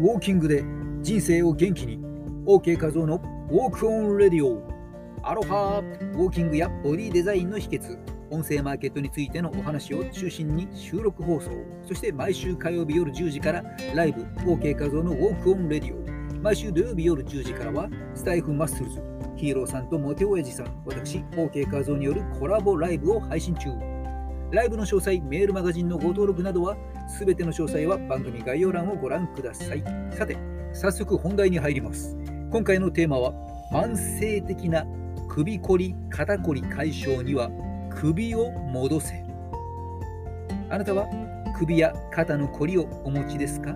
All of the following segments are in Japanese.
ウォーキングで人生を元気に。OK 画像の Walk On Radio。アロハウォーキングやボディデザインの秘訣。音声マーケットについてのお話を中心に収録放送。そして毎週火曜日夜10時からライブ。OK 画像の Walk On Radio。毎週土曜日夜10時からはスタエフマッスルズ。ヒーローさんとモテオヤジさん。私 OK 画像によるコラボライブを配信中。ライブの詳細、メールマガジンのご登録などは、すべての詳細は番組概要欄をご覧ください。さて、早速本題に入ります。今回のテーマは、慢性的な首こり、肩こり解消には首を戻せ。あなたは首や肩のこりをお持ちですか？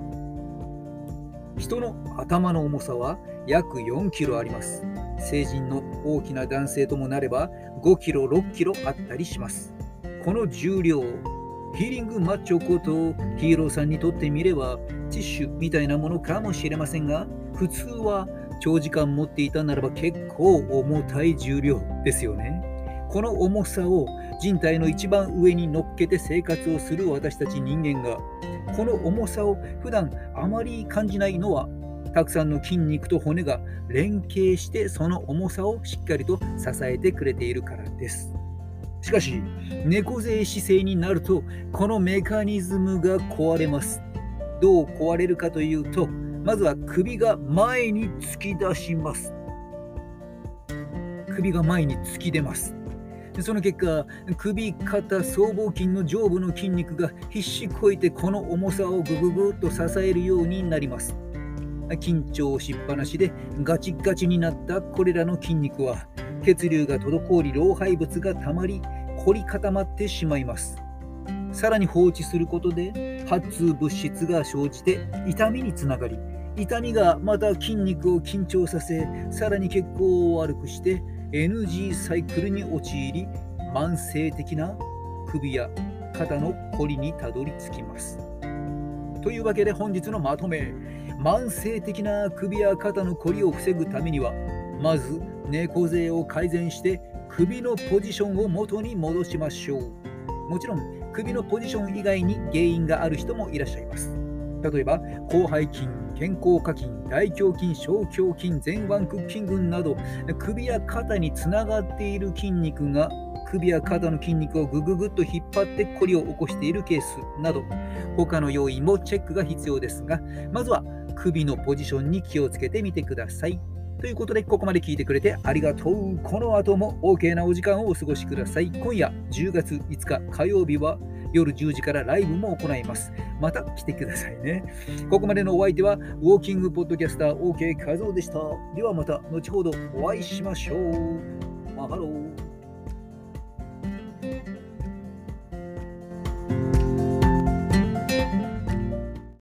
人の頭の重さは約4キロあります。成人の大きな男性ともなれば5キロ、6キロあったりします。この重量、ヒーリングマッチョことヒーローさんにとってみればティッシュみたいなものかもしれませんが、普通は長時間持っていたならば結構重たい重量ですよね。この重さを人体の一番上に乗っけて生活をする私たち人間が、この重さを普段あまり感じないのは、たくさんの筋肉と骨が連携してその重さをしっかりと支えてくれているからです。しかし、猫背姿勢になると、このメカニズムが壊れます。どう壊れるかというと、まずは首が前に突き出します。首が前に突き出ます。その結果、首、肩、僧帽筋の上部の筋肉が必死こいてこの重さをグググッと支えるようになります。緊張しっぱなしでガチガチになったこれらの筋肉は血流が滞り老廃物がたまり凝り固まってしまいます。さらに放置することで発痛物質が生じて痛みにつながり痛みがまた筋肉を緊張させさらに血行を悪くして NG サイクルに陥り慢性的な首や肩のこりにたどり着きます。というわけで本日のまとめ。慢性的な首や肩のこりを防ぐためにはまず猫背を改善して首のポジションを元に戻しましょうもちろん首のポジション以外に原因がある人もいらっしゃいます例えば広背筋肩甲下筋大胸筋小胸筋前腕屈筋群など首や肩につながっている筋肉が首や肩の筋肉をぐぐぐっと引っ張ってコリを起こしているケースなど他の要因もチェックが必要ですがまずは首のポジションに気をつけてみてください。ということで、ここまで聞いてくれてありがとう。この後も OK なお時間をお過ごしください。今夜10月5日火曜日は夜10時からライブも行います。また来てくださいね。ここまでのお相手は、ウォーキングポッドキャスター OK 和夫でした。ではまた後ほどお会いしましょう。マハロー。